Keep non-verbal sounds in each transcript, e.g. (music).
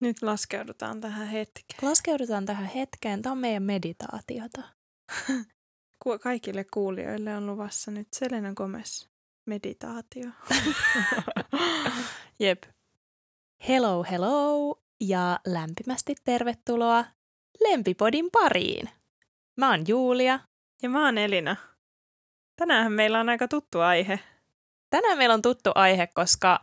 Nyt laskeudutaan tähän hetkeen. Laskeudutaan tähän hetkeen. Tämä on meidän meditaatiota. (laughs) Kaikille kuulijoille on luvassa nyt Selena Gomez meditaatio. (laughs) Jep. Hello, hello ja lämpimästi tervetuloa Lempipodin pariin. Mä oon Julia. Ja mä oon Elina. Tänään meillä on aika tuttu aihe. Tänään meillä on tuttu aihe, koska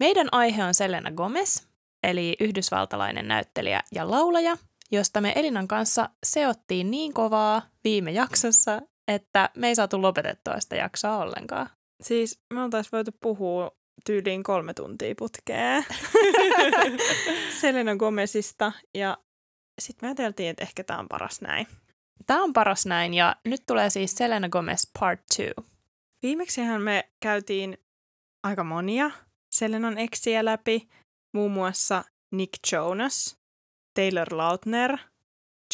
meidän aihe on Selena Gomez, eli yhdysvaltalainen näyttelijä ja laulaja, josta me Elinan kanssa seottiin niin kovaa viime jaksossa, että me ei saatu lopetettua sitä jaksoa ollenkaan. Siis me oltais voitu puhua tyyliin kolme tuntia putkeen (laughs) Selena Gomezista ja sitten me ajateltiin, että ehkä tämä on paras näin. Tämä on paras näin ja nyt tulee siis Selena Gomez Part 2. Viimeksihän me käytiin aika monia Selenan eksiä läpi, muun muassa Nick Jonas, Taylor Lautner,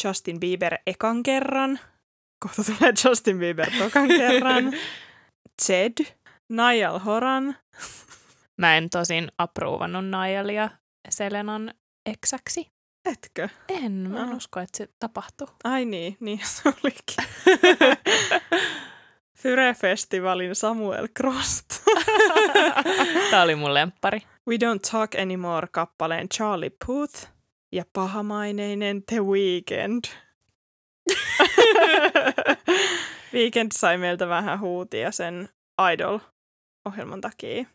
Justin Bieber ekan kerran, kohta tulee (laughs) Justin Bieber tokan kerran, (laughs) Zed, Niall Horan, Mä en tosin approuvannut Nialia Selenan eksäksi. etkö? En, mä en usko, että se tapahtui. Ai niin, niin se olikin. (laughs) Fyre-festivaalin Samuel Crost. (laughs) Tämä oli mun lemppari. We Don't Talk Anymore kappaleen Charlie Puth ja pahamaineinen The Weeknd. (laughs) Weekend sai meiltä vähän huutia sen Idol-ohjelman takia.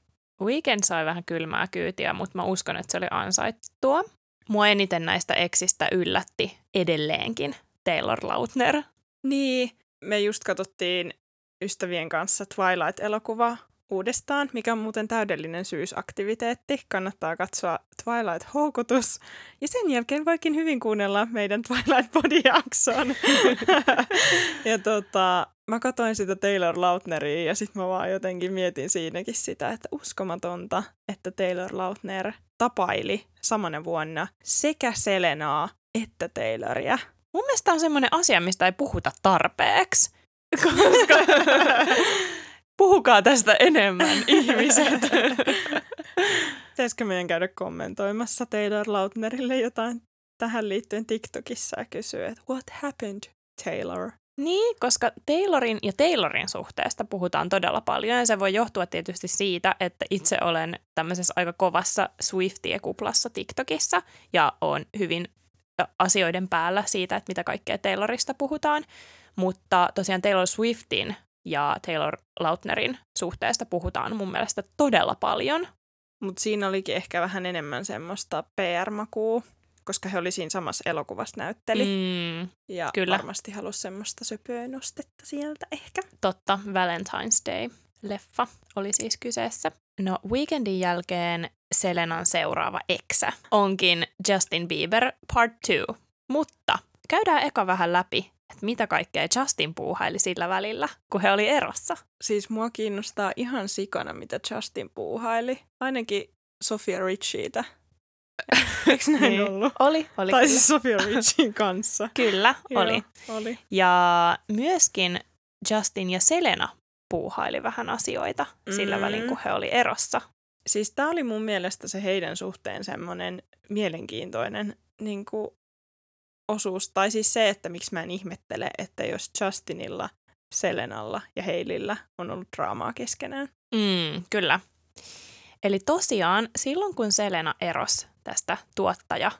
Weekend sai vähän kylmää kyytiä, mutta mä uskon, että se oli ansaittua. Mua eniten näistä eksistä yllätti edelleenkin Taylor Lautner. Niin, me just katsottiin ystävien kanssa Twilight-elokuva uudestaan, mikä on muuten täydellinen syysaktiviteetti. Kannattaa katsoa Twilight-houkutus. Ja sen jälkeen voikin hyvin kuunnella meidän Twilight-podijakson. (laughs) ja tota, mä katsoin sitä Taylor Lautneria ja sitten mä vaan jotenkin mietin siinäkin sitä, että uskomatonta, että Taylor Lautner tapaili samana vuonna sekä Selenaa että Tayloria. Mun mielestä on semmoinen asia, mistä ei puhuta tarpeeksi. Koska (laughs) puhukaa tästä enemmän (laughs) ihmiset. Pitäisikö meidän käydä kommentoimassa Taylor Lautnerille jotain tähän liittyen TikTokissa ja kysyä, että what happened, Taylor? Niin, koska Taylorin ja Taylorin suhteesta puhutaan todella paljon ja se voi johtua tietysti siitä, että itse olen tämmöisessä aika kovassa Swiftie-kuplassa TikTokissa ja on hyvin asioiden päällä siitä, että mitä kaikkea Taylorista puhutaan. Mutta tosiaan Taylor Swiftin ja Taylor Lautnerin suhteesta puhutaan mun mielestä todella paljon. Mutta siinä olikin ehkä vähän enemmän semmoista PR-makua, koska he oli siinä samassa elokuvassa näytteli. Mm, Mm, ja kyllä. varmasti halusi semmoista söpöä nostetta sieltä ehkä. totta, Valentine's Day-leffa oli siis kyseessä. No, Weekendin jälkeen Selenan seuraava eksä onkin Justin Bieber Part 2. Mutta käydään eka vähän läpi, että mitä kaikkea Justin puuhaili sillä välillä, kun he oli erossa. Siis mua kiinnostaa ihan sikana, mitä Justin puuhaili. Ainakin Sofia Richieitä. (laughs) Eikö näin Niin. ollut? Oli, oli tai kyllä. siis Sofia Richien kanssa. (laughs) Kyllä, oli. Joo, oli. Ja myöskin Justin ja Selena puuhaili vähän asioita sillä Mm. välin, kun he oli erossa. Siis tämä oli mun mielestä se heidän suhteen semmoinen mielenkiintoinen niin kuin, osuus. Tai siis se, että miksi mä en ihmettele, että jos Justinilla, Selenalla ja Heilillä on ollut draamaa keskenään. Mm, kyllä. Eli tosiaan silloin, kun Selena erosi tästä tuottaja,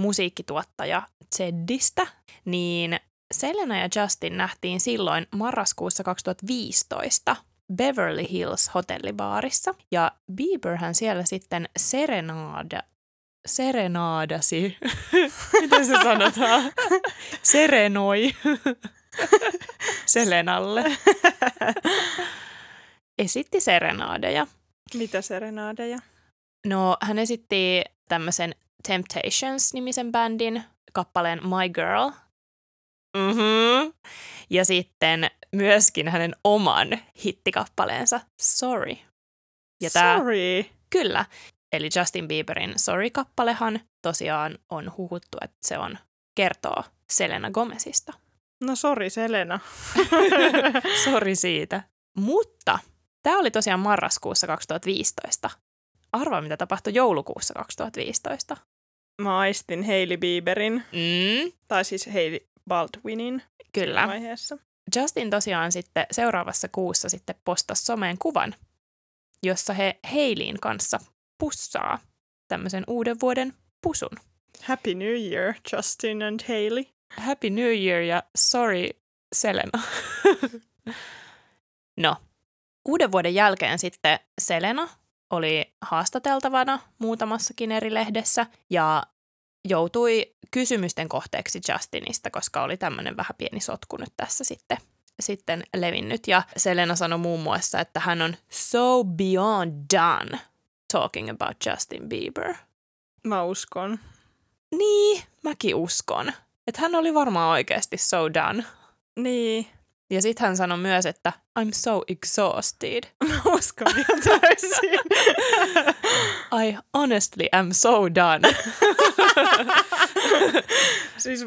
musiikkituottaja Zeddistä, niin Selena ja Justin nähtiin silloin marraskuussa 2015 Beverly Hills hotellibaarissa. Ja Bieberhän siellä sitten serenada, serenadasi, (laughs) miten se sanotaan, serenoi (laughs) Selenalle. Esitti serenaadeja. Mitä serenaadeja? No, hän esitti tämmöisen Temptations-nimisen bändin kappaleen My Girl. Mm-hmm. Ja sitten myöskin hänen oman hittikappaleensa Sorry. Ja tää, Sorry. kyllä. Eli Justin Bieberin Sorry-kappalehan tosiaan on huhuttu, että se on kertoo Selena Gomezista. No sori Selena. (laughs) Sori siitä. Mutta tämä oli tosiaan marraskuussa 2015. arvaa, mitä tapahtui joulukuussa 2015. Mä aistin Hailey Bieberin, Mm, tai siis Hailey Baldwinin kyllä. vaiheessa. Justin tosiaan sitten seuraavassa kuussa sitten postasi someen kuvan, jossa he Heiliin kanssa pussaa tämmöisen uuden vuoden pusun. Happy New Year, Justin and Hailey. Happy New Year ja sorry Selena. (laughs) no, uuden vuoden jälkeen sitten Selena oli haastateltavana muutamassakin eri lehdessä ja joutui kysymysten kohteeksi Justinista, koska oli tämmöinen vähän pieni sotku nyt tässä sitten, sitten levinnyt. Ja Selena sanoi muun muassa, että hän on so beyond done talking about Justin Bieber. Mä uskon. Niin, mäkin uskon. Että hän oli varmaan oikeasti so done. Niin. Ja sitten hän sanoi myös, että I'm so exhausted. (laughs) Mä uskon (laughs) ihan täysin. (laughs) I honestly am so done. siis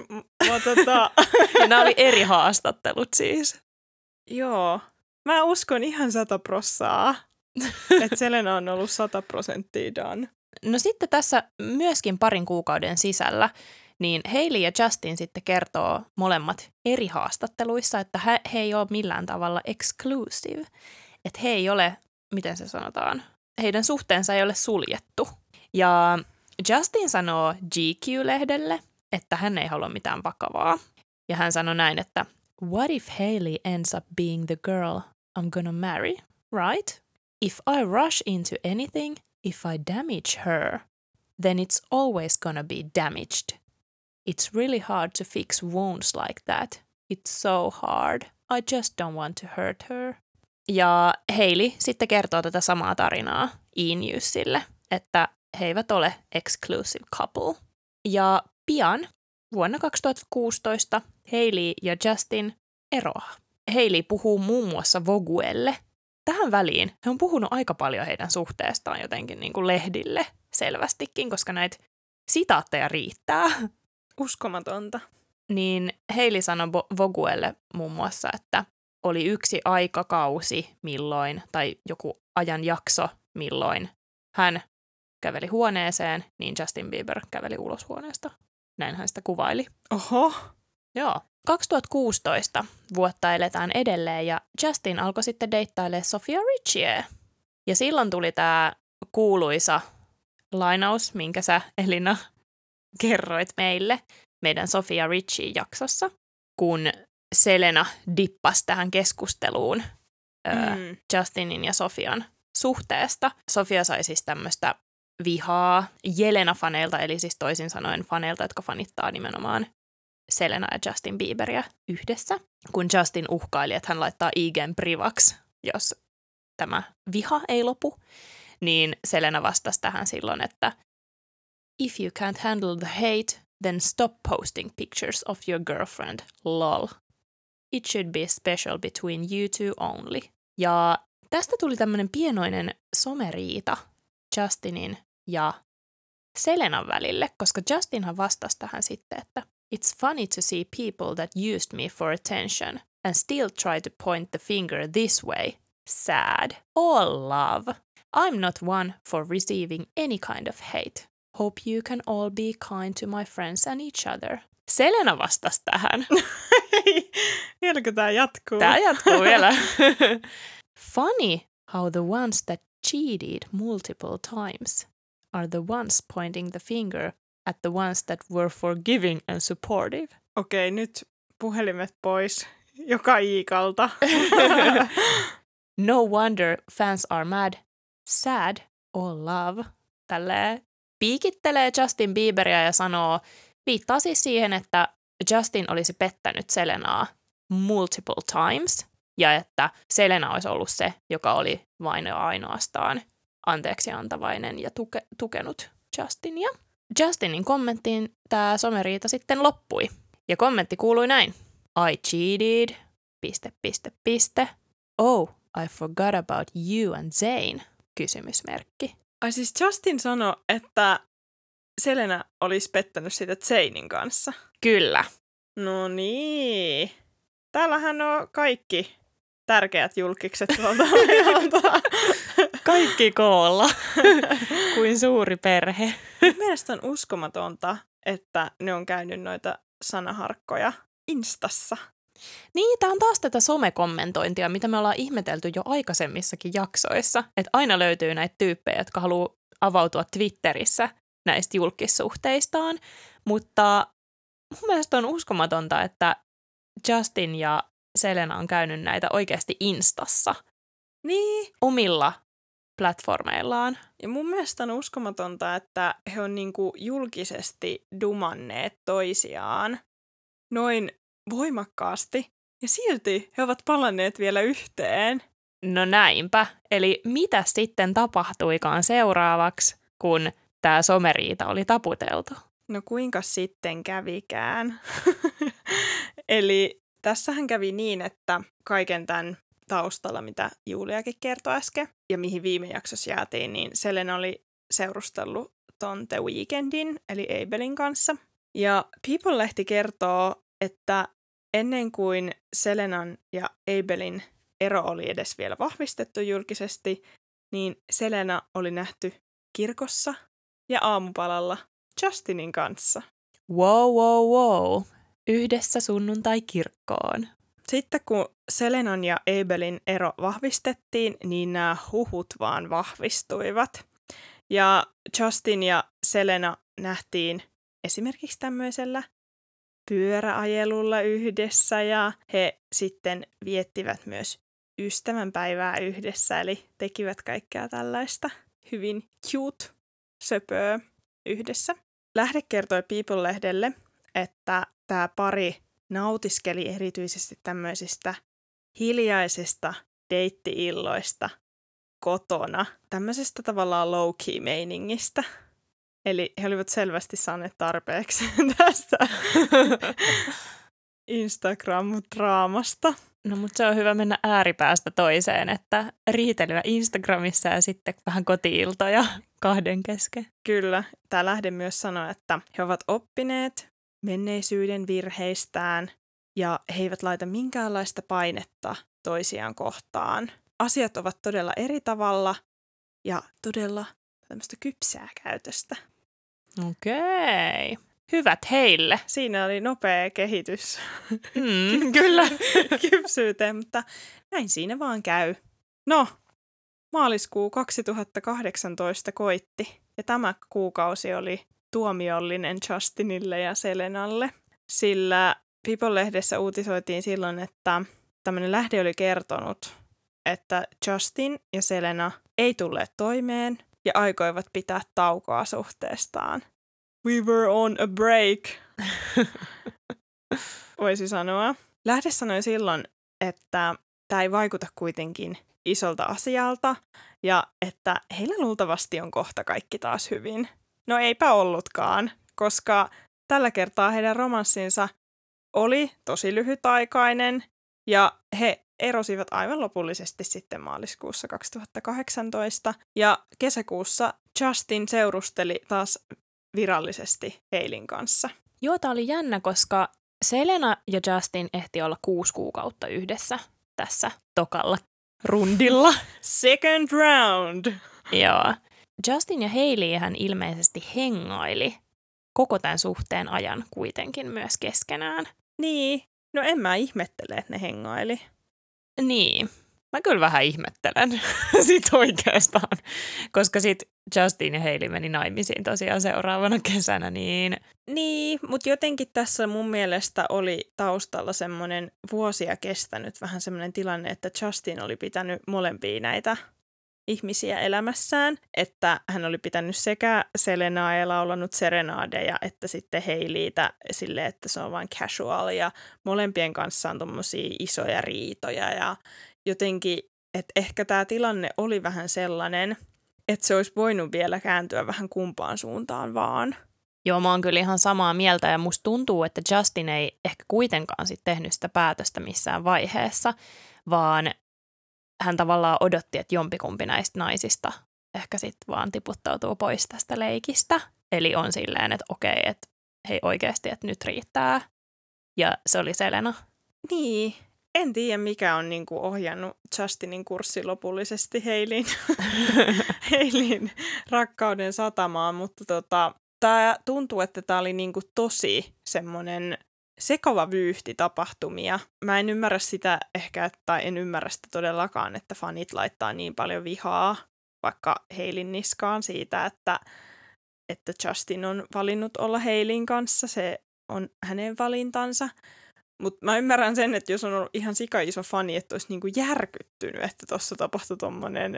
mä tota... ja nämä oli eri haastattelut siis. Joo. Mä uskon ihan sata prossaa, (laughs) että Selena on ollut sata prosenttia done. No sitten tässä myöskin parin kuukauden sisällä, niin Hailey ja Justin sitten kertoo molemmat eri haastatteluissa, että he, he ei ole millään tavalla exclusive. Että he ei ole, miten se sanotaan, heidän suhteensa ei ole suljettu. Ja Justin sanoo GQ-lehdelle, että hän ei halua mitään vakavaa. Ja hän sanoi näin, että What if Hailey ends up being the girl I'm gonna marry, right? If I rush into anything, if I damage her, then it's always gonna be damaged. It's really hard to fix wounds like that. It's so hard. I just don't want to hurt her. Ja Hailey sitten kertoo tätä samaa tarinaa E-Newsille, että he eivät ole exclusive couple. Ja pian vuonna 2016 Hailey ja Justin eroaa. Hailey puhuu muun muassa Voguelle. Tähän väliin he on puhunut aika paljon heidän suhteestaan jotenkin niin kuin lehdille selvästikin, koska näitä sitaatteja riittää. Uskomatonta. Niin Hailey sanoi Vo- Voguelle muun muassa, että oli yksi aikakausi milloin, tai joku ajanjakso milloin hän käveli huoneeseen, niin Justin Bieber käveli ulos huoneesta. Näin hän sitä kuvaili. Oho. Joo. 2016 vuotta eletään edelleen ja Justin alkoi sitten deittailemaan Sofia Richie. Ja silloin tuli tämä kuuluisa lainaus, minkä sä Elina kerroit meille meidän Sofia Richie jaksossa, kun Selena dippasi tähän keskusteluun mm. Justinin ja Sofian suhteesta. Sofia sai siis tämmöistä vihaa Jelena-faneilta, eli siis toisin sanoen faneilta, jotka fanittaa nimenomaan Selena ja Justin Bieberia yhdessä, kun Justin uhkaili, että hän laittaa IGn privax, jos tämä viha ei lopu, niin Selena vastasi tähän silloin, että If you can't handle the hate, then stop posting pictures of your girlfriend, lol. It should be special between you two only. Ja tästä tuli tämmöinen pienoinen someriita Justinin ja Selenan välille, koska Justinhan vastasi tähän sitten, että It's funny to see people that used me for attention and still try to point the finger this way. Sad. All love. I'm not one for receiving any kind of hate. Hope you can all be kind to my friends and each other. Selena vastasi tähän. (laughs) Vieläkö tää jatkuu? Tämä jatkuu vielä. (laughs) Funny how the ones that cheated multiple times are the ones pointing the finger at the ones that were forgiving and supportive. Okei, nyt puhelimet pois. Joka iikalta. (laughs) No wonder fans are mad. Sad or love. Tälleen piikittelee Justin Bieberia ja sanoo, viittaa siis siihen, että Justin olisi pettänyt Selenaa multiple times ja että Selena olisi ollut se, joka oli vain ja ainoastaan anteeksi antavainen ja tuke, tukenut Justinia. Justinin kommenttiin tämä someriita sitten loppui. Ja kommentti kuului näin. I cheated, piste, piste, piste. Oh, I forgot about you and Zayn, kysymysmerkki. Ai siis Justin sanoi, että Selena olisi pettänyt sitä Zainin kanssa. Kyllä. No niin. Täällähän on kaikki tärkeät julkikset (laughs) tuolta ajalta. Kaikki koolla, kuin suuri perhe. Mielestäni on uskomatonta, että ne on käynyt noita sanaharkkoja Instassa. Niin, tämä on taas tätä somekommentointia, mitä me ollaan ihmetelty jo aikaisemmissakin jaksoissa. Että aina löytyy näitä tyyppejä, jotka haluaa avautua Twitterissä näistä julkissuhteistaan. Mutta mun mielestä on uskomatonta, että Justin ja Selena on käynyt näitä oikeasti Instassa. Niin. Omilla platformeillaan. Ja mun mielestä on uskomatonta, että he on niinku julkisesti dumanneet toisiaan noin voimakkaasti. Ja silti he ovat palanneet vielä yhteen. No näinpä. Eli mitä sitten tapahtuikaan seuraavaksi, kun tämä someriita oli taputeltu? No kuinka sitten kävikään? (laughs) Eli tässähän kävi niin, että kaiken tämän taustalla, mitä Juliakin kertoi äsken, ja mihin viime jaksossa jäätiin, niin Selena oli seurustellut ton The Weekendin, eli Abelin kanssa. Ja People-lehti kertoo, että ennen kuin Selenan ja Abelin ero oli edes vielä vahvistettu julkisesti, niin Selena oli nähty kirkossa ja aamupalalla Justinin kanssa. Wow, wow, wow. Yhdessä sunnuntai kirkkoon. Sitten kun Selenan ja Abelin ero vahvistettiin, niin nämä huhut vaan vahvistuivat. Ja Justin ja Selena nähtiin esimerkiksi tämmöisellä pyöräajelulla yhdessä ja he sitten viettivät myös ystävänpäivää yhdessä, eli tekivät kaikkea tällaista hyvin cute söpöä yhdessä. Lähde kertoi People-lehdelle, että tämä pari nautiskeli erityisesti tämmöisistä hiljaisista deittiilloista kotona, tämmöisestä tavallaan low-key meiningistä. Eli he olivat selvästi saaneet tarpeeksi (laughs) tästä (laughs) Instagram-draamasta. No mutta se on hyvä mennä ääripäästä toiseen, että riitelyä Instagramissa ja sitten vähän kotiiltoja kahden kesken. Kyllä. Tämä lähde myös sanoi, että he ovat oppineet menneisyyden virheistään ja he eivät laita minkäänlaista painetta toisiaan kohtaan. Asiat ovat todella eri tavalla ja todella tämmöistä kypsää käytöstä. Okei. Hyvät heille. Siinä oli nopea kehitys Mm, (laughs) kyllä. (laughs) kypsyyteen, mutta näin siinä vaan käy. No, maaliskuu 2018 koitti ja tämä kuukausi oli tuomiollinen Justinille ja Selenalle, sillä People-lehdessä uutisoitiin silloin, että tämmöinen lähde oli kertonut, että Justin ja Selena ei tulleet toimeen ja aikoivat pitää taukoa suhteestaan. We were on a break, (laughs) voisi sanoa. Lähde sanoi silloin, että tämä ei vaikuta kuitenkin isolta asialta ja että heillä luultavasti on kohta kaikki taas hyvin. No eipä ollutkaan, koska tällä kertaa heidän romanssinsa oli tosi lyhytaikainen ja he erosivat aivan lopullisesti sitten maaliskuussa 2018 ja kesäkuussa Justin seurusteli taas virallisesti Heilin kanssa. Joo, tämä oli jännä, koska Selena ja Justin ehti olla kuusi kuukautta yhdessä tässä tokalla rundilla. Second round! Joo. Justin ja Hailey hän ilmeisesti hengaili koko tämän suhteen ajan kuitenkin myös keskenään. Niin, no en mä ihmettele, että ne hengaili. Niin, mä kyllä vähän ihmettelen (laughs) sit oikeastaan, koska sit Justin ja Hailey meni naimisiin tosiaan seuraavana kesänä, niin... Niin, mutta jotenkin tässä mun mielestä oli taustalla semmoinen vuosia kestänyt vähän semmoinen tilanne, että Justin oli pitänyt molempia näitä ihmisiä elämässään, että hän oli pitänyt sekä Selenaa ja laulanut serenadeja, että sitten Heiliitä sille, että se on vain casual ja molempien kanssa on tommosia isoja riitoja ja jotenkin, että ehkä tämä tilanne oli vähän sellainen, että se olisi voinut vielä kääntyä vähän kumpaan suuntaan vaan. Joo, mä oon kyllä ihan samaa mieltä ja musta tuntuu, että Justin ei ehkä kuitenkaan sit tehnyt sitä päätöstä missään vaiheessa, vaan hän tavallaan odotti, että jompikumpi näistä naisista ehkä sitten vaan tiputtautuu pois tästä leikistä. Eli on silleen, että okei, että hei oikeasti, että nyt riittää. Ja se oli Selena. Niin, En tiedä, mikä on niinku ohjannut Justinin kurssi lopullisesti Heilin, (laughs) Heilin rakkauden satamaan, mutta tota, tämä tuntuu, että tämä oli niinku tosi semmoinen sekava vyyhti tapahtumia. Mä en ymmärrä sitä ehkä, tai en ymmärrä sitä todellakaan, että fanit laittaa niin paljon vihaa vaikka Heilin niskaan siitä, että, että Justin on valinnut olla Heilin kanssa. Se on hänen valintansa. Mutta mä ymmärrän sen, että jos on ollut ihan sika iso fani, että olisi niinku järkyttynyt, että tuossa tapahtui tommonen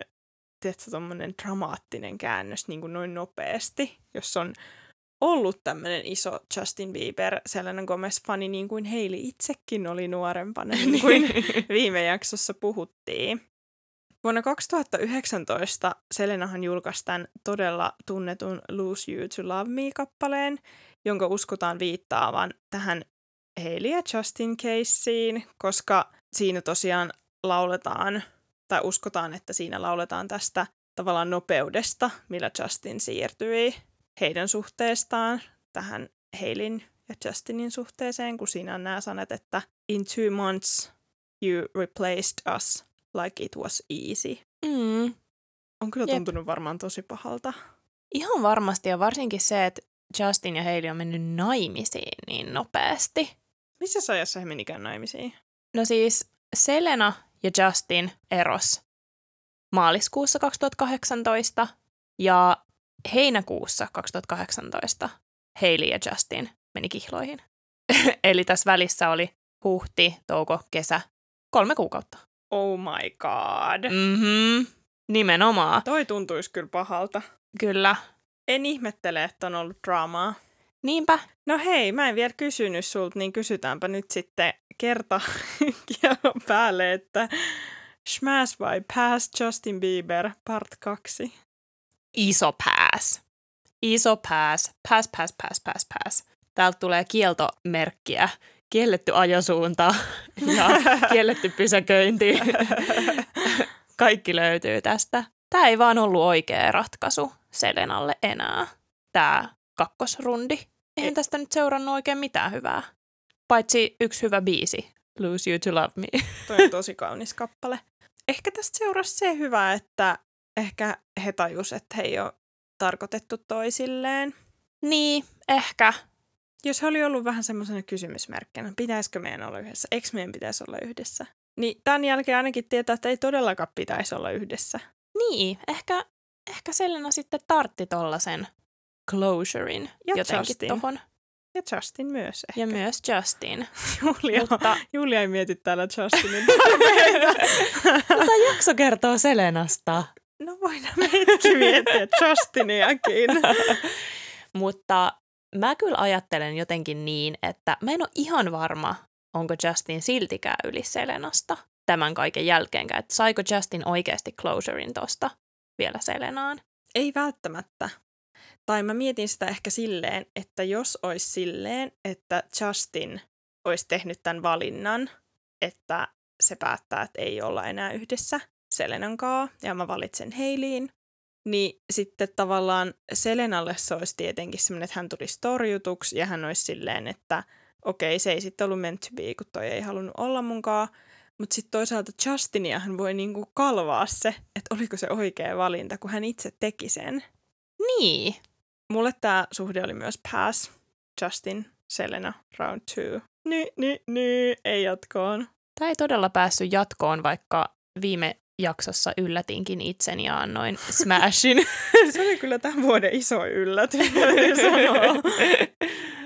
dramaattinen käännös niinku noin nopeasti, jos on ollut tämmöinen iso Justin Bieber, Selena Gomez-fani, niin kuin Heili itsekin oli nuorempana, niin kuin (laughs) viime jaksossa puhuttiin. Vuonna 2019 Selenahan julkaisi tämän todella tunnetun Lose You to Love Me-kappaleen, jonka uskotaan viittaavan tähän Hailey ja Justin keissiin, koska siinä tosiaan lauletaan, tai uskotaan, että siinä lauletaan tästä tavallaan nopeudesta, millä Justin siirtyi heidän suhteestaan tähän Heilin ja Justinin suhteeseen, kun siinä on nämä sanat, että in two months you replaced us like it was easy. Mm. On kyllä Jep. tuntunut varmaan tosi pahalta. Ihan varmasti ja varsinkin se, että Justin ja Hailey on mennyt naimisiin niin nopeasti. Missä ajassa he menikään naimisiin? No siis Selena ja Justin eros maaliskuussa 2018 ja heinäkuussa 2018 Hailey ja Justin meni kihloihin. (laughs) Eli tässä välissä oli huhti, touko, kesä, kolme kuukautta. Oh my god. Mhm, nimenomaan. Toi tuntuisi kyllä pahalta. Kyllä. En ihmettele, että on ollut draamaa. Niinpä. No hei, mä en vielä kysynyt sulta, niin kysytäänpä nyt sitten kerta (laughs) päälle, että Smash vai Pass Justin Bieber part 2. Iso pass. Iso pass. Pass, pass, pass, pass, pass. Täältä tulee kieltomerkkiä. Kielletty ajosuunta (laughs) ja kielletty pysäköinti. (laughs) Kaikki löytyy tästä. Tämä ei vaan ollut oikea ratkaisu Selenalle enää. Tämä kakkosrundi. Eihän tästä nyt seurannut oikein mitään hyvää. Paitsi yksi hyvä biisi. Lose You to Love Me. (laughs) Toi on tosi kaunis kappale. Ehkä tästä seurasi se hyvä, että ehkä he tajus, että he ei ole tarkoitettu toisilleen. niin, ehkä. Jos he oli ollut vähän semmoisena kysymysmerkkinä, pitäisikö meidän olla yhdessä, eikö meidän pitäisi olla yhdessä, niin tämän jälkeen ainakin tietää, että ei todellakaan pitäisi olla yhdessä. Niin, ehkä, ehkä Selena sitten tartti tollasen closurein Ja jotenkin Justin. tohon. Ja Justin myös ehkä. Ja myös Justin. (laughs) Julia, Mutta, Julia ei mieti täällä Justinin (laughs) mutta jakso kertoo Selenasta. Voidaan meitäkin miettiä Justiniakin. (laughs) Mutta mä kyllä ajattelen jotenkin niin, että mä en ole ihan varma, onko Justin siltikään yli Selenasta tämän kaiken jälkeenkään. Että saiko Justin oikeasti closurein tosta vielä Selenaan? Ei välttämättä. Tai mä mietin sitä ehkä silleen, että jos olisi silleen, että Justin olisi tehnyt tämän valinnan, että se päättää, että ei olla enää yhdessä Selenan kaa, ja mä valitsen Heiliin, niin sitten tavallaan Selenalle se olisi tietenkin semmoinen, että hän tulisi torjutuksi, ja hän olisi silleen, että okei, se ei sitten ollut meant to be, kun toi ei halunnut olla munkaan, mutta sitten toisaalta Justinia hän voi niinku kalvaa se, että oliko se oikea valinta, kun hän itse teki sen. Niin. Mulle tämä suhde oli myös pass. Justin, Selena, round two. Niin, niin, niin, ei jatkoon. Tämä ei todella päässyt jatkoon, vaikka viime jaksossa yllätinkin itseni ja annoin (laughs) smashin. Se oli kyllä tämän vuoden iso yllätys. (laughs)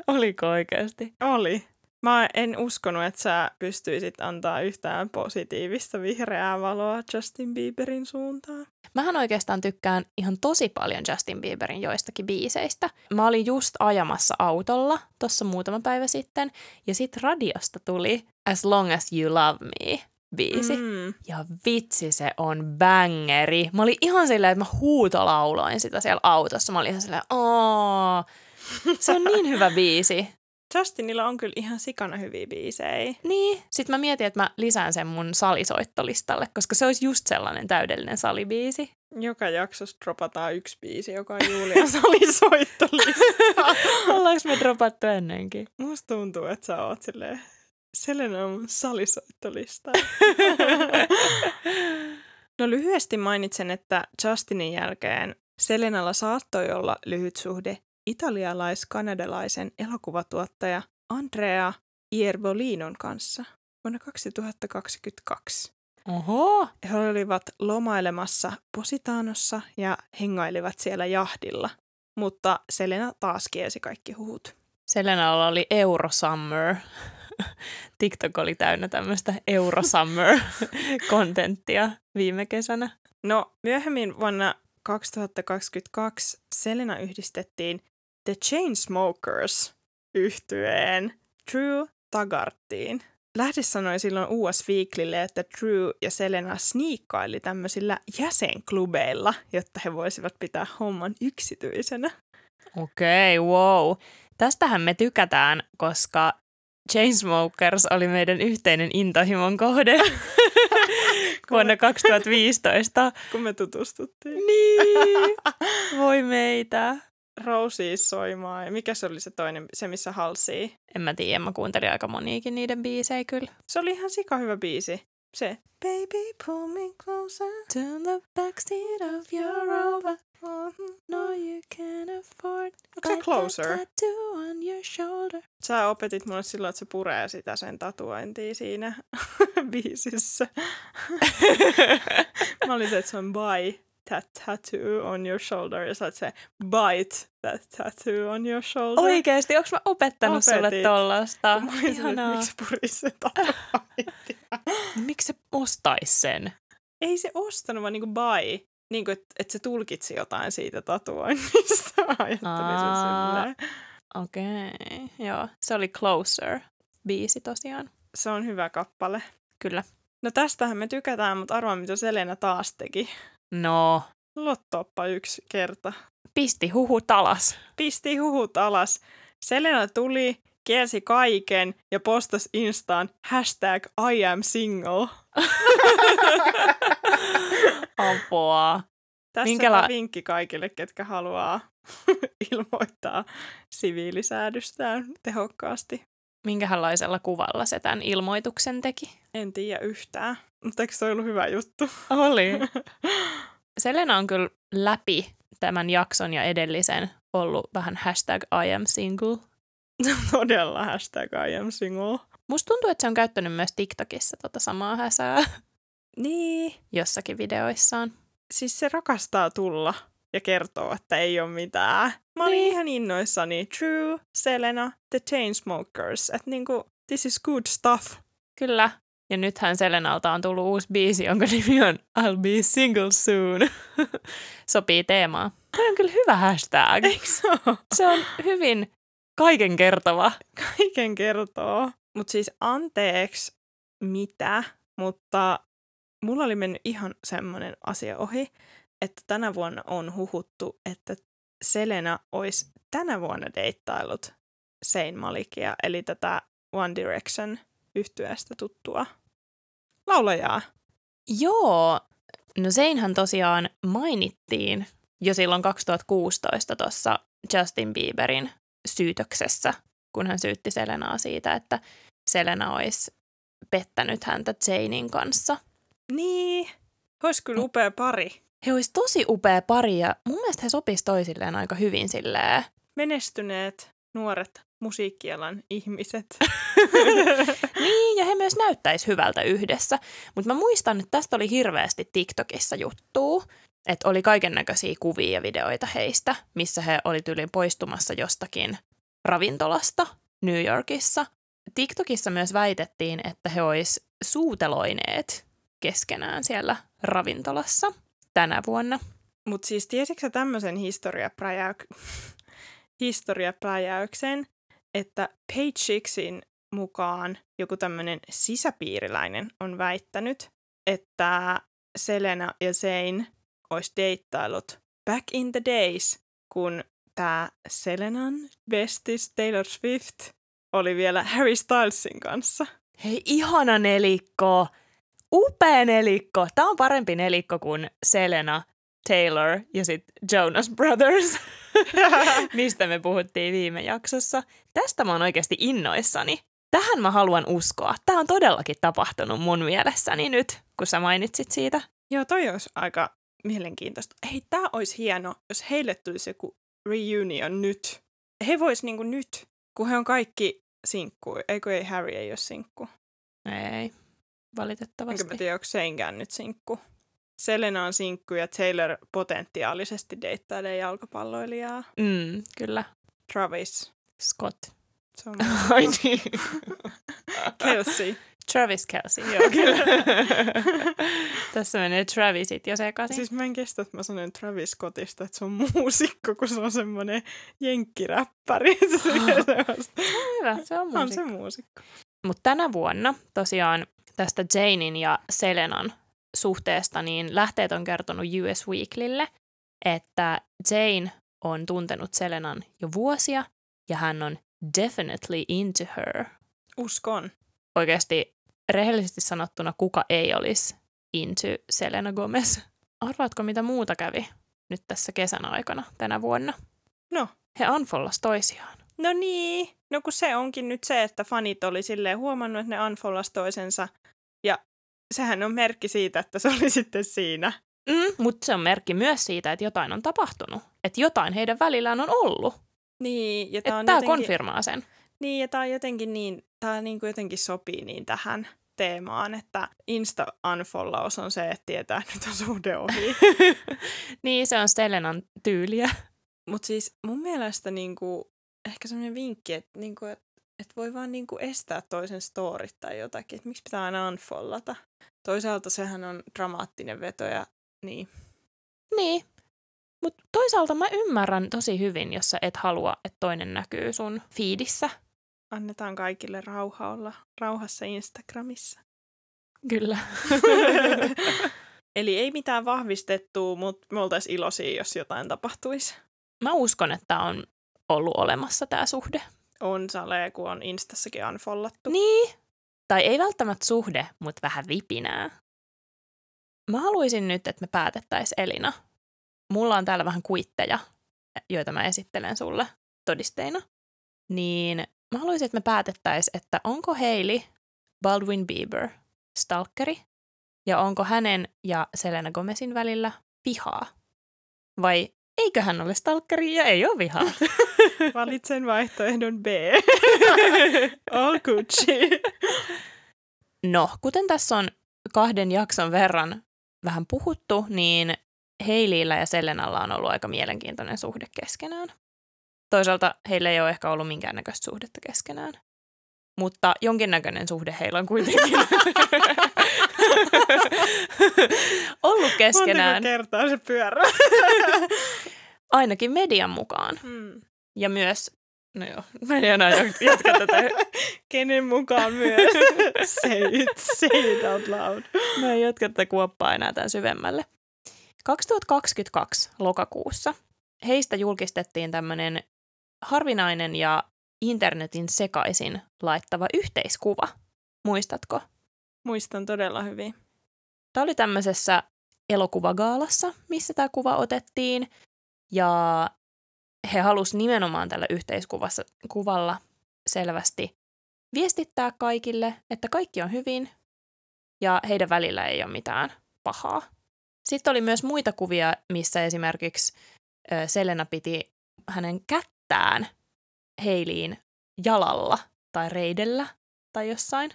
Oliko oikeasti? Oli. Mä en uskonut, että sä pystyisit antaa yhtään positiivista vihreää valoa Justin Bieberin suuntaan. Mähän oikeastaan tykkään ihan tosi paljon Justin Bieberin joistakin biiseistä. Mä olin just ajamassa autolla tuossa muutama päivä sitten, ja sit radiosta tuli As Long As You Love Me biisi. Mm. Ja vitsi, se on bangeri. Mä olin ihan silleen, että mä huutolauloin sitä siellä autossa. Mä olin ihan silleen, Aa, se on niin hyvä biisi. Justinilla on kyllä ihan sikana hyviä biisejä. Niin, sit mä mietin, että mä lisään sen mun salisoittolistalle, koska se olisi just sellainen täydellinen salibiisi. Joka jaksossa dropataan yksi biisi, joka on Julian (laughs) salisoittolista. (laughs) Ollaanko me dropattu ennenkin? Musta tuntuu, että sä oot silleen Selena on mun salisoittolista. (laughs) no lyhyesti mainitsen, että Justinin jälkeen Selenalla saattoi olla lyhyt suhde italialais-kanadalaisen elokuvatuottaja Andrea Ierbolinon kanssa vuonna 2022. Oho! He olivat lomailemassa Positaanossa ja hengailivat siellä jahdilla, mutta Selena taas kiesi kaikki huhut. Selenalla oli Eurosummer. TikTok oli täynnä tämmöistä Eurosummer-kontenttia (laughs) viime kesänä. No myöhemmin vuonna 2022 Selena yhdistettiin The Chainsmokers yhtyeen True Tagarttiin. Lähde sanoi silloin US Weeklylle, että True ja Selena sniikkaili tämmöisillä jäsenklubeilla, jotta he voisivat pitää homman yksityisenä. Okei, okay, wow. Tästähän me tykätään, koska Chainsmokers oli meidän yhteinen intohimon kohde (laughs) vuonna 2015. Kun me tutustuttiin. Niin, (laughs) voi meitä. Rosie soimaa. Ja mikä se oli se toinen, se missä halsii? En mä tiedä, mä kuuntelin aika moniikin niiden biisejä kyllä. Se oli ihan sika hyvä biisi. Se Baby pull me closer To the backseat of your rover No you can afford Onko se Closer? tattoo on your shoulder Sä opetit mulle silloin, että se puree sitä sen tatuointia siinä (laughs) biisissä. (laughs) Mä olin se, että se on buy that tattoo on your shoulder ja sä se bite that tattoo on your shoulder. Oikeesti, onko mä opettanut Opetit. sulle tollasta? Mä olin että Ihanaa. miksi se purisi se tatuointia. (laughs) Miksi se ostais sen? Ei se ostanut, vaan niinku buy. Niinku, että et se tulkitsi jotain siitä tatuoinnista. (laughs) Ajattelin sen silleen. Okei, okay. joo. Se oli Closer biisi tosiaan. Se on hyvä kappale. Kyllä. No tästähän me tykätään, mutta arvaa mitä Selena taas teki. No, Lottoppa yksi kerta. pisti huhut alas. Pisti huhut alas. Selena tuli, kielsi kaiken ja postasi Instaan hashtag I am single. (laughs) (laughs) Apua. Tässä Minkäla- Minkäla... vinkki kaikille, ketkä haluaa (laughs) ilmoittaa siviilisäädystään tehokkaasti. Minkälaisella kuvalla se tämän ilmoituksen teki? En tiedä yhtään, mutta eikö se ollut hyvä juttu? Oli. (laughs) Selena on kyllä läpi tämän jakson ja edellisen ollut vähän hashtag I am single. Todella hashtag I am single. Musta tuntuu, että se on käyttänyt myös TikTokissa tota samaa häsää Niin, jossakin videoissaan. siis se rakastaa tulla ja kertoo, että ei ole mitään. Mä olin Niin. ihan innoissani. True, Selena, The Chainsmokers. Että niinku, this is good stuff. Kyllä. Ja nythän Selenalta on tullut uusi biisi, jonka nimi on I'll be single soon. (laughs) Sopii teemaan. Tämä on kyllä hyvä hashtag. Eikö se ole? Se on hyvin kaiken kertova. Kaiken kertoo. Mutta siis anteeksi, mitä, mutta mulla oli mennyt ihan semmoinen asia ohi, että tänä vuonna on huhuttu, että Selena olisi tänä vuonna deittailut Sein Malikia, eli tätä One Direction yhtyeestä tuttua laulajaa. Joo, no Seinhän tosiaan mainittiin jo silloin 2016 tuossa Justin Bieberin syytöksessä, kun hän syytti Selenaa siitä, että Selena olisi pettänyt häntä Zainin kanssa. Niin, olisi kyllä upea pari. He olisi tosi upea pari ja mun mielestä he sopis toisilleen aika hyvin silleen. Menestyneet nuoret musiikkialan ihmiset. (laughs) Niin, ja he myös näyttäisi hyvältä yhdessä. Mutta mä muistan, että tästä oli hirveästi TikTokissa juttua, että oli kaiken näköisiä kuvia ja videoita heistä, missä he oli tyyliin poistumassa jostakin ravintolasta New Yorkissa. TikTokissa myös väitettiin, että he olisi suuteloineet keskenään siellä ravintolassa tänä vuonna. Mutta siis tiesitkö sä tämmöisen historiapräjäyk- (laughs) historiapräjäyksen, että Page Sixin mukaan joku tämmöinen sisäpiiriläinen on väittänyt, että Selena ja Zayn olisi deittailut back in the days, kun tämä Selenan bestis Taylor Swift oli vielä Harry Stylesin kanssa. Hei, ihana nelikko! Upea nelikko! Tämä on parempi nelikko kuin Selena, Taylor ja sitten Jonas Brothers, (laughs) mistä me puhuttiin viime jaksossa. Tästä mä oon oikeasti innoissani. Tähän mä haluan uskoa. Tämä on todellakin tapahtunut mun mielessäni nyt, kun sä mainitsit siitä. Joo, toi olisi aika mielenkiintoista. Hei, tämä olisi hieno, jos heille tulisi joku reunion nyt. He vois niinku nyt, kun he on kaikki sinkku. Eikö ei Harry ei ole sinkku? Ei, valitettavasti. Enkä mä tiedä, onko Seinkään nyt sinkku. Selena on sinkku ja Taylor potentiaalisesti deittailee jalkapalloilijaa. Mm, kyllä. Travis. Scott. Se on (laughs) Ai niin. (laughs) Kelsey. Travis Kelsey, joo (laughs) kyllä. Tässä menee Travisit jo sekaisin. Siis mä en kestä, että mä sanon Travis Scottista, että se on muusikko, kun se on semmoinen jenkkiräppäri. Se semmoista. Hyvä, se on On se muusikko. muusikko. Mutta tänä vuonna tosiaan tästä Janein ja Selenan suhteesta, niin lähteet on kertonut US Weeklylle, että Jane on tuntenut Selenan jo vuosia ja hän on definitely into her. Uskon. Oikeasti rehellisesti sanottuna kuka ei olisi into Selena Gomez. Arvaatko mitä muuta kävi nyt tässä kesän aikana tänä vuonna? No. He unfollas toisiaan. No niin. No kun se onkin nyt se, että fanit oli silleen huomannut, että ne unfollas toisensa. Ja sehän on merkki siitä, että se oli (laughs) sitten siinä. Mm, mutta se on merkki myös siitä, että jotain on tapahtunut. Että jotain heidän välillään on ollut. Niin, ja Että tää on tämä jotenkin, konfirmaa sen. Niin, ja on jotenkin niin, tää niin kuin jotenkin sopii niin tähän teemaan, että insta unfollaus on se, että tietää, että nyt on suhde ohi. (laughs) niin, se on Selenan tyyliä. Mutta siis mun mielestä niinku, ehkä semmoinen vinkki, että niinku, et, et voi vaan niinku estää toisen storit tai jotakin, että miksi pitää aina unfollata. Toisaalta sehän on dramaattinen veto ja niin. Niin. Mutta toisaalta mä ymmärrän tosi hyvin, jos sä et halua, että toinen näkyy sun feedissä. Annetaan kaikille rauha olla rauhassa Instagramissa. Kyllä. (laughs) Eli ei mitään vahvistettua, mutta me oltaisiin iloisia, jos jotain tapahtuisi. mä uskon, että on ollut olemassa tämä suhde. On salee, kun on Instassakin unfollattu. Niin. Tai ei välttämättä suhde, mutta vähän vipinää. Mä haluaisin nyt, että me päätettäisiin Elina. Mulla on täällä vähän kuitteja, joita mä esittelen sulle todisteina. Niin mä haluaisin, että me päätettäisiin, että onko Hailey Baldwin Bieber stalkeri ja onko hänen ja Selena Gomezin välillä vihaa. Vai eikö hän ole stalkeri ja ei ole vihaa? (laughs) Valitsen vaihtoehdon B. (laughs) All Gucci. No, kuten tässä on kahden jakson verran vähän puhuttu, niin Heilillä ja Selenalla on ollut aika mielenkiintoinen suhde keskenään. Toisaalta heillä ei ole ehkä ollut minkäännäköistä suhdetta keskenään. Mutta jonkinnäköinen suhde heillä on kuitenkin (laughs) (laughs) ollut keskenään, Montako kertaa se pyörä? (laughs) ainakin median mukaan. hmm. Ja myös, no joo, mä en enää jatka tätä (laughs) Kenen mukaan myös? say it, say it out loud. Mä en jatka tätä kuoppaa enää tämän syvemmälle. 2022 lokakuussa heistä julkistettiin tämmöinen harvinainen ja internetin sekaisin laittava yhteiskuva. Muistatko? Muistan todella hyvin. Tämä oli tämmöisessä elokuvagaalassa, missä tämä kuva otettiin. Ja he halusivat nimenomaan tällä yhteiskuvassa kuvalla selvästi viestittää kaikille, että kaikki on hyvin ja heidän välillä ei ole mitään pahaa. Sitten oli myös muita kuvia, missä esimerkiksi Selena piti hänen kättään Heiliin jalalla tai reidellä tai jossain.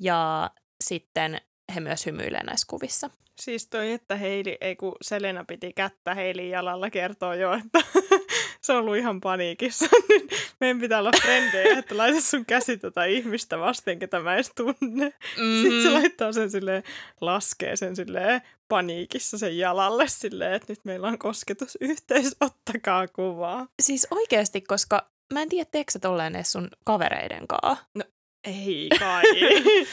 Ja sitten he myös hymyilee näissä kuvissa. Siis toi, että Heili, ei kun Selena piti kättä Heilin jalalla, kertoo jo, että (laughs) se on ollut ihan paniikissa. (laughs) Nyt Meidän pitää olla frendejä, että laita sun käsi tota ihmistä vasten, ketä mä edes tunne. Mm-hmm. Sitten se laittaa sen silleen, laskee sen silleen paniikissa sen jalalle silleen, että nyt meillä on kosketusyhteys, ottakaa kuvaa. Siis oikeasti, koska mä en tiedä, teekö sä tolleen sun kavereiden kaa. Ei kai. (laughs)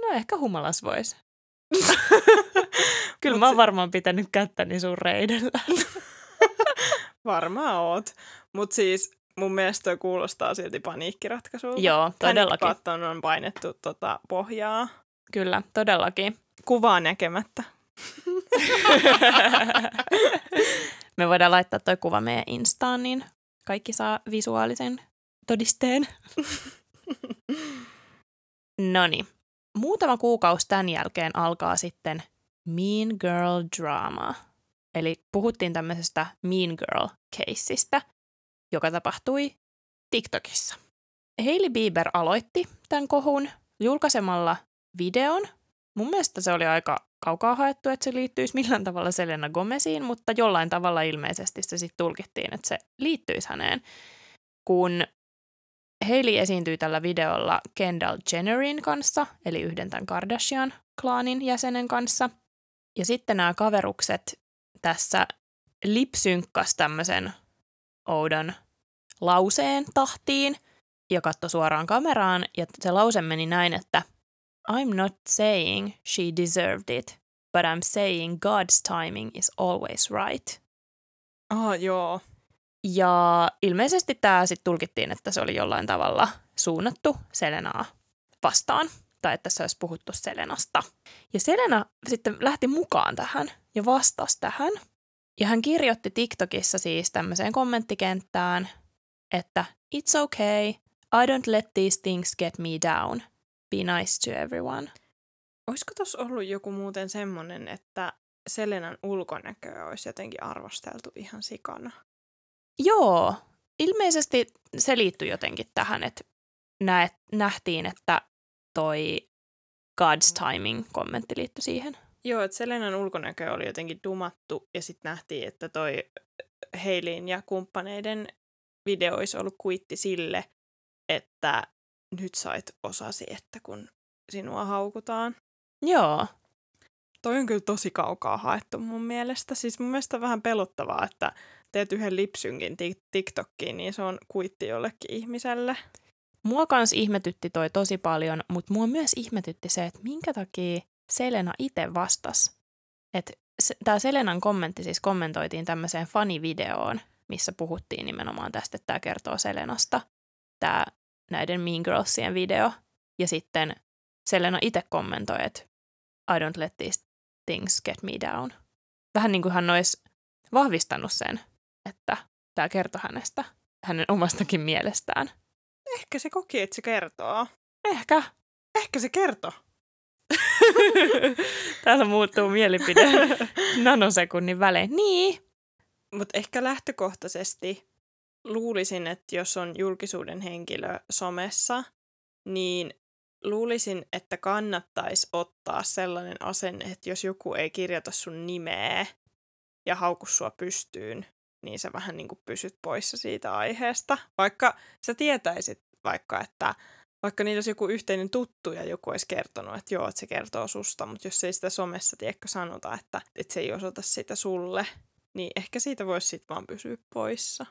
No ehkä humalas vois. (laughs) Kyllä Mut mä oon se- varmaan pitänyt kättäni sun reidellä. (laughs) Varmaan oot. Mutta siis mun mielestä toi kuulostaa silti paniikkiratkaisulta. Joo, todellakin. Panic on painettu tota pohjaa. Kyllä, todellakin. Kuvaa näkemättä. (laughs) Me voidaan laittaa toi kuva meidän Instaan, niin kaikki saa visuaalisen todisteen. Noni. Muutama kuukausi tämän jälkeen alkaa sitten Mean Girl Drama. Eli puhuttiin tämmöisestä Mean Girl-keissistä, joka tapahtui TikTokissa. Hailey Bieber aloitti tämän kohun julkaisemalla videon. Mun mielestä se oli aika kaukaa haettu, että se liittyisi millään tavalla Selena Gomesiin, mutta jollain tavalla ilmeisesti se sitten tulkittiin, että se liittyisi häneen. Kun Hailey esiintyi tällä videolla Kendall Jennerin kanssa, eli yhden tämän Kardashian-klaanin jäsenen kanssa. Ja sitten nämä kaverukset tässä lipsynkkas tämmöisen oudon lauseen tahtiin ja katsoi suoraan kameraan. Ja se lause meni näin, että I'm not saying she deserved it, but I'm saying God's timing is always right. Ah, joo. Ja ilmeisesti tämä sitten tulkittiin, että se oli jollain tavalla suunnattu Selenaa vastaan, tai että se olisi puhuttu Selenasta. Ja Selena sitten lähti mukaan tähän ja vastasi tähän. Ja hän kirjoitti TikTokissa siis tämmöiseen kommenttikenttään, että It's okay, I don't let these things get me down. Be nice to everyone. Olisiko tuossa ollut joku muuten semmoinen, että Selenan ulkonäköä olisi jotenkin arvosteltu ihan sikana? Joo, ilmeisesti se liittyy jotenkin tähän, että näet, nähtiin, että toi God's timing-kommentti liittyi siihen. Joo, että Selenan ulkonäkö oli jotenkin dumattu ja sitten nähtiin, että toi Heilin ja kumppaneiden video olisi ollut kuitti sille, että nyt sait osasi, että kun sinua haukutaan. Joo. Toi on kyllä tosi kaukaa haettu mun mielestä. Siis mun mielestä on vähän pelottavaa, että teet yhden lipsynkin TikTokkiin, niin se on kuitti jollekin ihmiselle. Mua kans ihmetytti toi tosi paljon, mutta mua myös ihmetytti se, että minkä takia Selena itse vastasi. Että tämä Selenan kommentti siis kommentoitiin tämmöiseen fanivideoon, missä puhuttiin nimenomaan tästä, että tämä kertoo Selenasta, tämä näiden Mean Girlsien video. Ja sitten Selena itse kommentoi, että I don't let these things get me down. Vähän niin kuin hän olisi vahvistanut sen, että tämä kertoo hänestä, hänen omastakin mielestään. Ehkä se koki, että se kertoo. Ehkä. Ehkä se kertoo. (laughs) Täällä muuttuu mielipide (laughs) nanosekunnin välein. Niin. Mutta ehkä lähtökohtaisesti luulisin, että jos on julkisuuden henkilö somessa, niin luulisin, että kannattaisi ottaa sellainen asenne, että jos joku ei kirjoita sun nimeä ja hauku sua pystyyn, niin sä vähän niin kuin pysyt poissa siitä aiheesta. Vaikka sä tietäisit vaikka, että vaikka niillä olisi joku yhteinen tuttu ja joku olisi kertonut, että joo, että se kertoo susta, mutta jos ei sitä somessa tiedäkö sanota, että, että se ei osoita sitä sulle, niin ehkä siitä voisi sitten vaan pysyä poissa.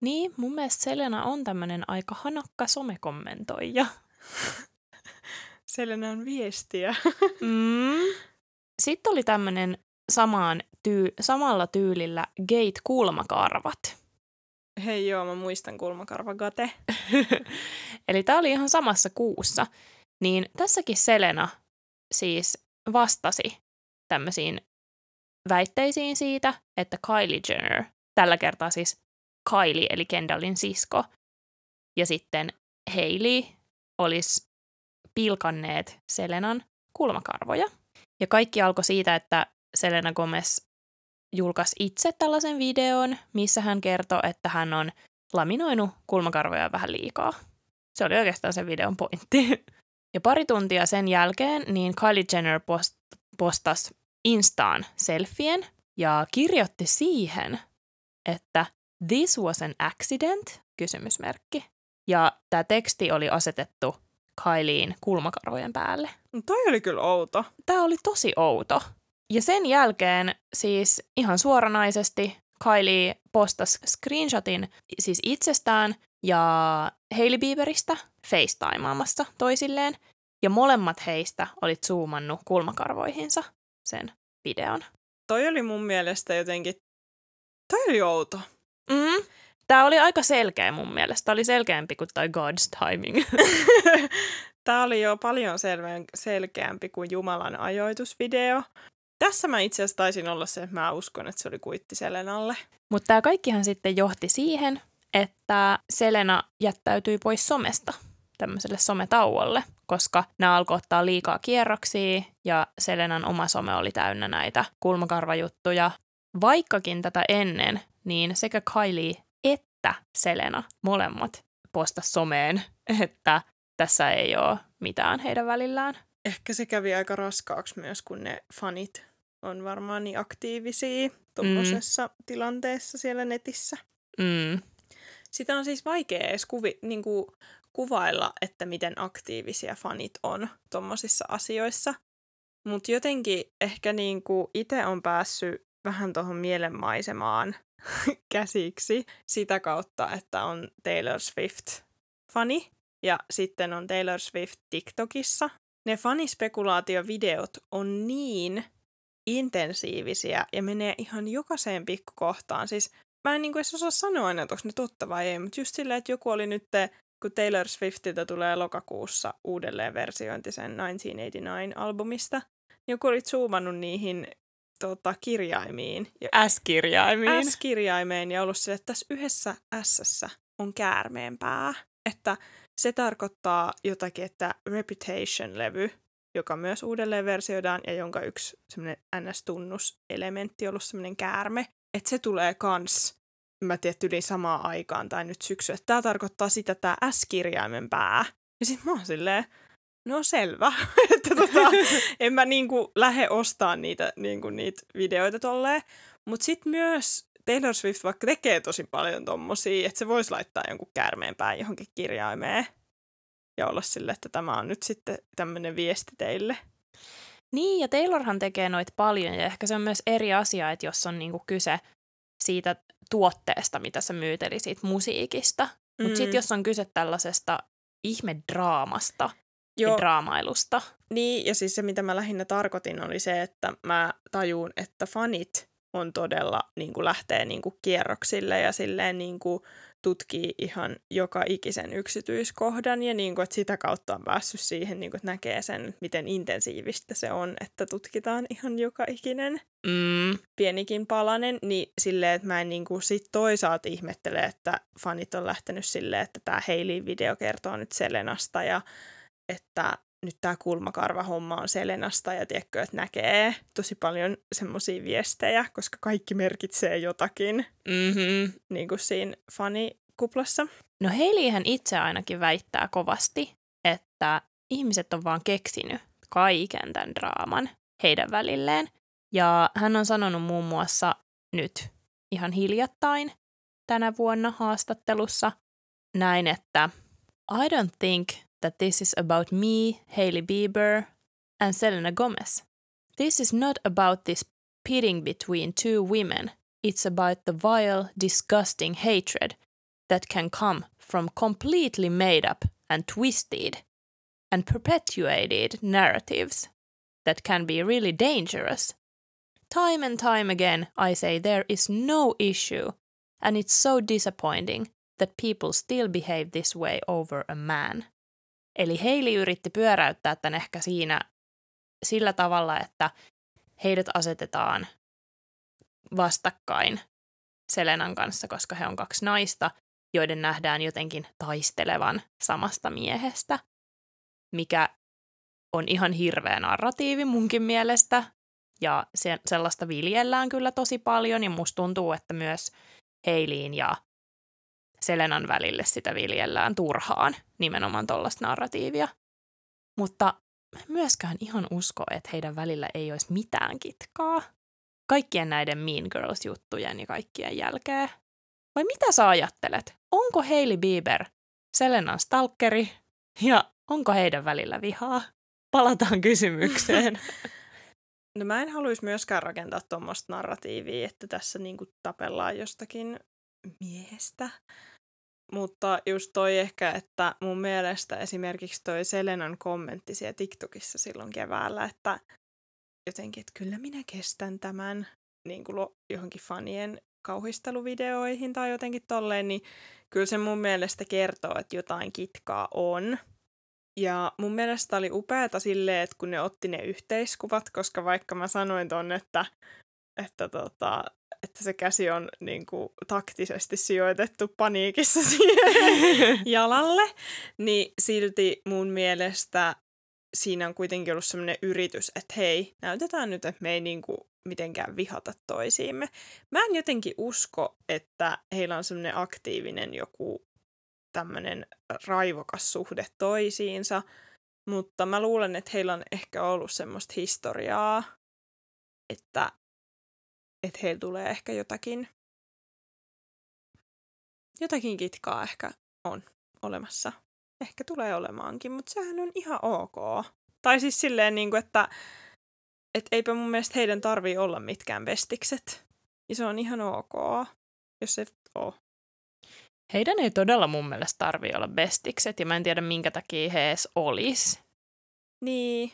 Niin, mun mielestä Selena on tämmöinen aika hanakka somekommentoija. (laughs) Selena on viestiä. mm. Sitten oli tämmöinen samaan tyy- samalla tyylillä Gate-kulmakarvat. Hei joo, mä muistan Gate. (laughs) Eli tämä oli ihan samassa kuussa. Niin tässäkin Selena siis vastasi tämmöisiin väitteisiin siitä, että Kylie Jenner, tällä kertaa siis Kylie eli Kendallin sisko, ja sitten Hailey olisi pilkanneet Selenan kulmakarvoja. Ja kaikki alkoi siitä, että Selena Gomez julkaisi itse tällaisen videon, missä hän kertoi, että hän on laminoinut kulmakarvoja vähän liikaa. Se oli oikeastaan se videon pointti. (laughs) Ja pari tuntia sen jälkeen niin Kylie Jenner post- postasi Instaan selfien ja kirjoitti siihen, että this was an accident, kysymysmerkki. Ja tämä teksti oli asetettu Kylien kulmakarvojen päälle. No toi oli kyllä outo. Tämä oli tosi outo. Ja sen jälkeen siis ihan suoranaisesti Kylie postasi screenshotin siis itsestään ja Hailey Bieberistä FaceTimeamassa toisilleen. Ja molemmat heistä olit zoomannut kulmakarvoihinsa sen videon. Toi oli mun mielestä jotenkin, toi oli outo. Mm. Tämä oli aika selkeä mun mielestä. Tämä oli selkeämpi kuin toi God's timing. (laughs) Tämä oli jo paljon selkeämpi kuin Jumalan ajoitusvideo. Tässä mä itse asiassa taisin olla se, että mä uskon, että se oli kuitti Selenalle. Mutta tämä kaikkihan sitten johti siihen, että Selena jättäytyi pois somesta. tämmöiselle sometauolle, koska nämä alkoi ottaa liikaa kierroksia ja Selenan oma some oli täynnä näitä kulmakarvajuttuja. Vaikkakin tätä ennen, niin sekä Kylie että Selena molemmat postas someen, että tässä ei ole mitään heidän välillään. Ehkä se kävi aika raskaaksi myös, kun ne fanit on varmaan niin aktiivisia tuommoisessa mm. tilanteessa siellä netissä. Mm. Sitä on siis vaikea edes kuvi, niin kuin, kuvailla, että miten aktiivisia fanit on tuommoisissa asioissa. Mutta jotenkin ehkä niin itse on päässyt vähän tuohon mielenmaisemaan (laughs) käsiksi sitä kautta, että on Taylor Swift-fani ja sitten on Taylor Swift TikTokissa. Ne fanispekulaatiovideot on niin intensiivisiä ja menee ihan jokaiseen pikkukohtaan. Siis mä en niin edes osaa sanoa aina, että onko ne totta vai ei, mutta just silleen, että joku oli nyt, kun Taylor Swiftiltä tulee lokakuussa uudelleen versiointi sen 1989-albumista, niin joku oli zoomannut niihin tota, kirjaimiin. S-kirjaimiin. S-kirjaimeen ja ollut sille, että tässä yhdessä s on käärmeen pää. Että se tarkoittaa jotakin, että Reputation-levy, joka myös uudelleen versioidaan ja jonka yksi semmoinen NS-tunnuselementti on ollut semmoinen käärme, että se tulee kans, mä tiedän, yli samaan aikaan tai nyt syksyllä. Tämä tarkoittaa sitä, että tämä S-kirjaimen pää. Ja sitten mä oon silleen, no selvä, (laughs) että tota, en mä niinku lähde ostaa niitä, niinku niitä videoita tolleen. Mutta sitten myös Taylor Swift vaikka tekee tosi paljon tommosia, että se voisi laittaa jonkun käärmeen pään johonkin kirjaimeen ja olla sille, että tämä on nyt sitten tämmöinen viesti teille. Niin, ja Taylorhan tekee noit paljon, ja ehkä se on myös eri asia, että jos on niinku kyse siitä tuotteesta, mitä sä myyt, eli siitä musiikista. Mm. Mutta sitten jos on kyse tällaisesta ihmedraamasta Joo. ja draamailusta. Niin, ja siis se, mitä mä lähinnä tarkoitin, oli se, että mä tajuun, että fanit on todella, niin kuin lähtee niin kuin kierroksille ja silleen niin kuin tutkii ihan joka ikisen yksityiskohdan ja niin kuin, että sitä kautta on päässyt siihen, niin kuin, että näkee sen, miten intensiivistä se on, että tutkitaan ihan joka ikinen mm. pienikin palanen, niin silleen, että mä en niin kuin, sit toisaalta ihmettele, että fanit on lähtenyt silleen, että tämä Hailey-video kertoo nyt Selenasta ja että nyt tämä kulmakarva-homma on Selenasta ja tiedätkö, että näkee tosi paljon semmoisia viestejä, koska kaikki merkitsee jotakin mm-hmm. niin kuin siinä fanikuplassa. No Heilihän itse ainakin väittää kovasti, että ihmiset on vaan keksinyt kaiken tämän draaman heidän välilleen. Ja hän on sanonut muun muassa nyt ihan hiljattain tänä vuonna haastattelussa näin, että I don't think that this is about me, Hailey Bieber, and Selena Gomez. This is not about this pitting between two women. It's about the vile, disgusting hatred that can come from completely made up and twisted and perpetuated narratives that can be really dangerous. Time and time again, I say there is no issue, and it's so disappointing that people still behave this way over a man. Eli Heili yritti pyöräyttää tämän ehkä siinä sillä tavalla, että heidät asetetaan vastakkain Selenan kanssa, koska he on kaksi naista, joiden nähdään jotenkin taistelevan samasta miehestä, mikä on ihan hirveä narratiivi munkin mielestä. Ja se, sellaista viljellään kyllä tosi paljon, ja musta tuntuu, että myös Heiliin ja Selenan välille sitä viljellään turhaan, nimenomaan tuollaista narratiivia. Mutta myöskään ihan usko, että heidän välillä ei olisi mitään kitkaa. Kaikkien näiden Mean Girls-juttujen ja kaikkien jälkeen. Vai mitä sä ajattelet? Onko Hailey Bieber Selenan stalkeri ja onko heidän välillä vihaa? Palataan kysymykseen. (laughs) No mä en haluaisi myöskään rakentaa tuommoista narratiivia, että tässä niinku tapellaan jostakin miehestä. Mutta just toi ehkä, että mun mielestä esimerkiksi toi Selenan kommentti siellä TikTokissa silloin keväällä, että jotenkin, että kyllä minä kestän tämän niin kuin johonkin fanien kauhisteluvideoihin tai jotenkin tolleen, niin kyllä se mun mielestä kertoo, että jotain kitkaa on. Ja mun mielestä oli upeata silleen, että kun ne otti ne yhteiskuvat, koska vaikka mä sanoin ton, että että, tota, että se käsi on niin kuin, taktisesti sijoitettu paniikissa (laughs) siihen (laughs) jalalle, niin silti mun mielestä siinä on kuitenkin ollut sellainen yritys, että hei, näytetään nyt, että me ei niin kuin, mitenkään vihata toisiimme. Mä en jotenkin usko, että heillä on semmoinen aktiivinen joku tämmöinen raivokas suhde toisiinsa, mutta mä luulen, että heillä on ehkä ollut semmoista historiaa, että, että heillä tulee ehkä jotakin, jotakin kitkaa ehkä on olemassa. Ehkä tulee olemaankin, mutta sehän on ihan ok. Tai siis silleen, niin kuin, että et eipä mun mielestä heidän tarvii olla mitkään bestikset. Ja se on ihan ok, jos se oo. Heidän ei todella mun mielestä tarvii olla bestikset, ja mä en tiedä minkä takia he edes olis. Niin.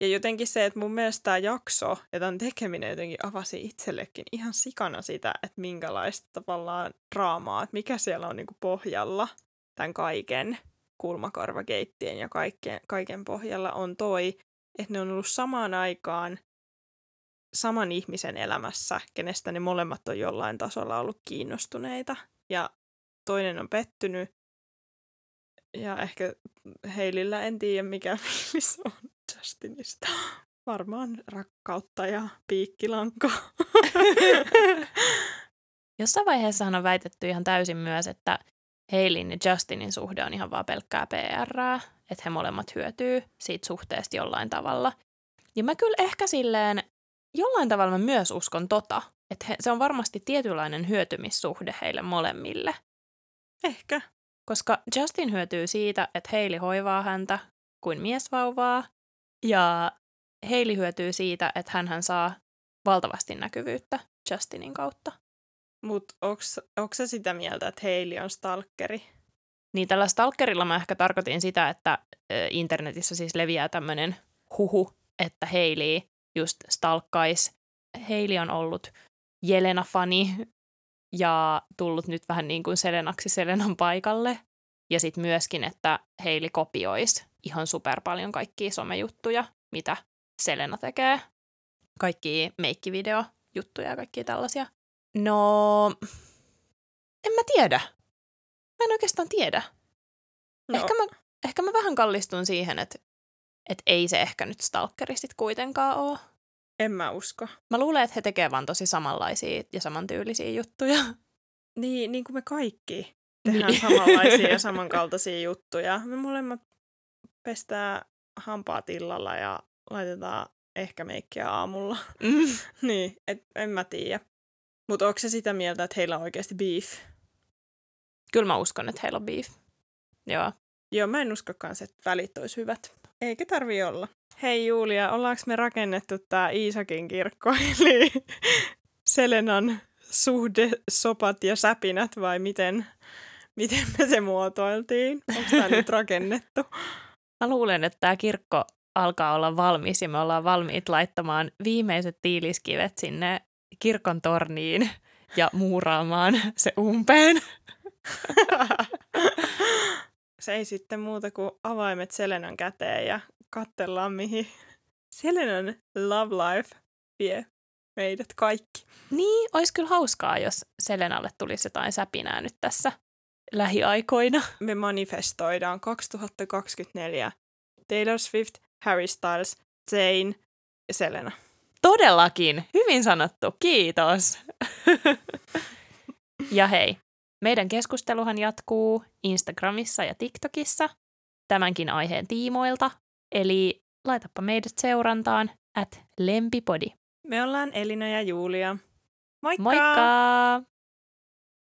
Ja jotenkin se, että mun mielestä tämä jakso ja tämän tekeminen jotenkin avasi itsellekin ihan sikana sitä, että minkälaista tavallaan draamaa, että mikä siellä on niinku pohjalla tämän kaiken kulmakarvakeittien ja kaiken, kaiken pohjalla on toi, että ne on ollut samaan aikaan saman ihmisen elämässä, kenestä ne molemmat on jollain tasolla ollut kiinnostuneita. Ja toinen on pettynyt. Ja ehkä Heilillä en tiedä, mikä (laughs) fiilis on Justinista. Varmaan rakkautta ja piikkilanka. (laughs) Jossain vaiheessa on väitetty ihan täysin myös, että Heilin ja Justinin suhde on ihan vaan pelkkää PR, että he molemmat hyötyy siitä suhteesta jollain tavalla. Ja mä kyllä ehkä silleen, jollain tavalla mä myös uskon tota, että he, se on varmasti tietynlainen hyötymissuhde heille molemmille. Ehkä. Koska Justin hyötyy siitä, että Heili hoivaa häntä kuin miesvauvaa, ja Heili hyötyy siitä, että hän saa valtavasti näkyvyyttä Justinin kautta. Mutta onko se sitä mieltä, että Heili on stalkeri? Niin tällä stalkerilla mä ehkä tarkoitin sitä, että internetissä siis leviää tämmöinen huhu, että Heili just stalkkais. Heili on ollut Jelena-fani ja tullut nyt vähän niin kuin Selenaksi Selenan paikalle. Ja sitten myöskin, että Heili kopioisi ihan super paljon kaikkia somejuttuja, mitä Selena tekee. Kaikki meikkivideo-juttuja ja kaikkia tällaisia. No, en mä tiedä. Mä en oikeastaan tiedä. No. Ehkä, mä, ehkä mä vähän kallistun siihen, että, että ei se ehkä nyt stalkeri sit kuitenkaan ole. En mä usko. Mä luulen, että he tekevät vaan tosi samanlaisia ja samantyylisiä juttuja. Niin, niin kuin me kaikki tehdään niin. samanlaisia ja samankaltaisia juttuja. Me molemmat pestää hampaat illalla ja laitetaan ehkä meikkiä aamulla. Mm. (laughs) niin, et en mä tiedä. Mutta onko se sitä mieltä, että heillä on oikeasti beef? Kyllä mä uskon, että heillä on beef. Joo. Joo, mä en usko kanssa, että välit olisi hyvät. Eikä tarvi olla. Hei Julia, ollaanko me rakennettu tää Iisakin kirkko, (laughs) eli Selenan suhde, sopat ja säpinät vai miten, miten me se muotoiltiin? Onko tämä nyt (laughs) rakennettu? Mä luulen, että tämä kirkko alkaa olla valmis ja me ollaan valmiit laittamaan viimeiset tiiliskivet sinne kirkon torniin ja muuraamaan se umpeen. (laughs) se ei sitten muuta kuin avaimet Selenan käteen ja katsellaan mihin Selenan love life vie meidät kaikki. Niin, olisi kyllä hauskaa, jos Selenalle tulisi jotain säpinää nyt tässä lähiaikoina. Me manifestoidaan 2024 Taylor Swift, Harry Styles, Zayn ja Selena. Todellakin. Hyvin sanottu. Kiitos. (laughs) ja hei, meidän keskusteluhan jatkuu Instagramissa ja TikTokissa tämänkin aiheen tiimoilta. Eli laitapa meidät seurantaan at lempipodi. Me ollaan Elina ja Julia. Moikka! Moikka!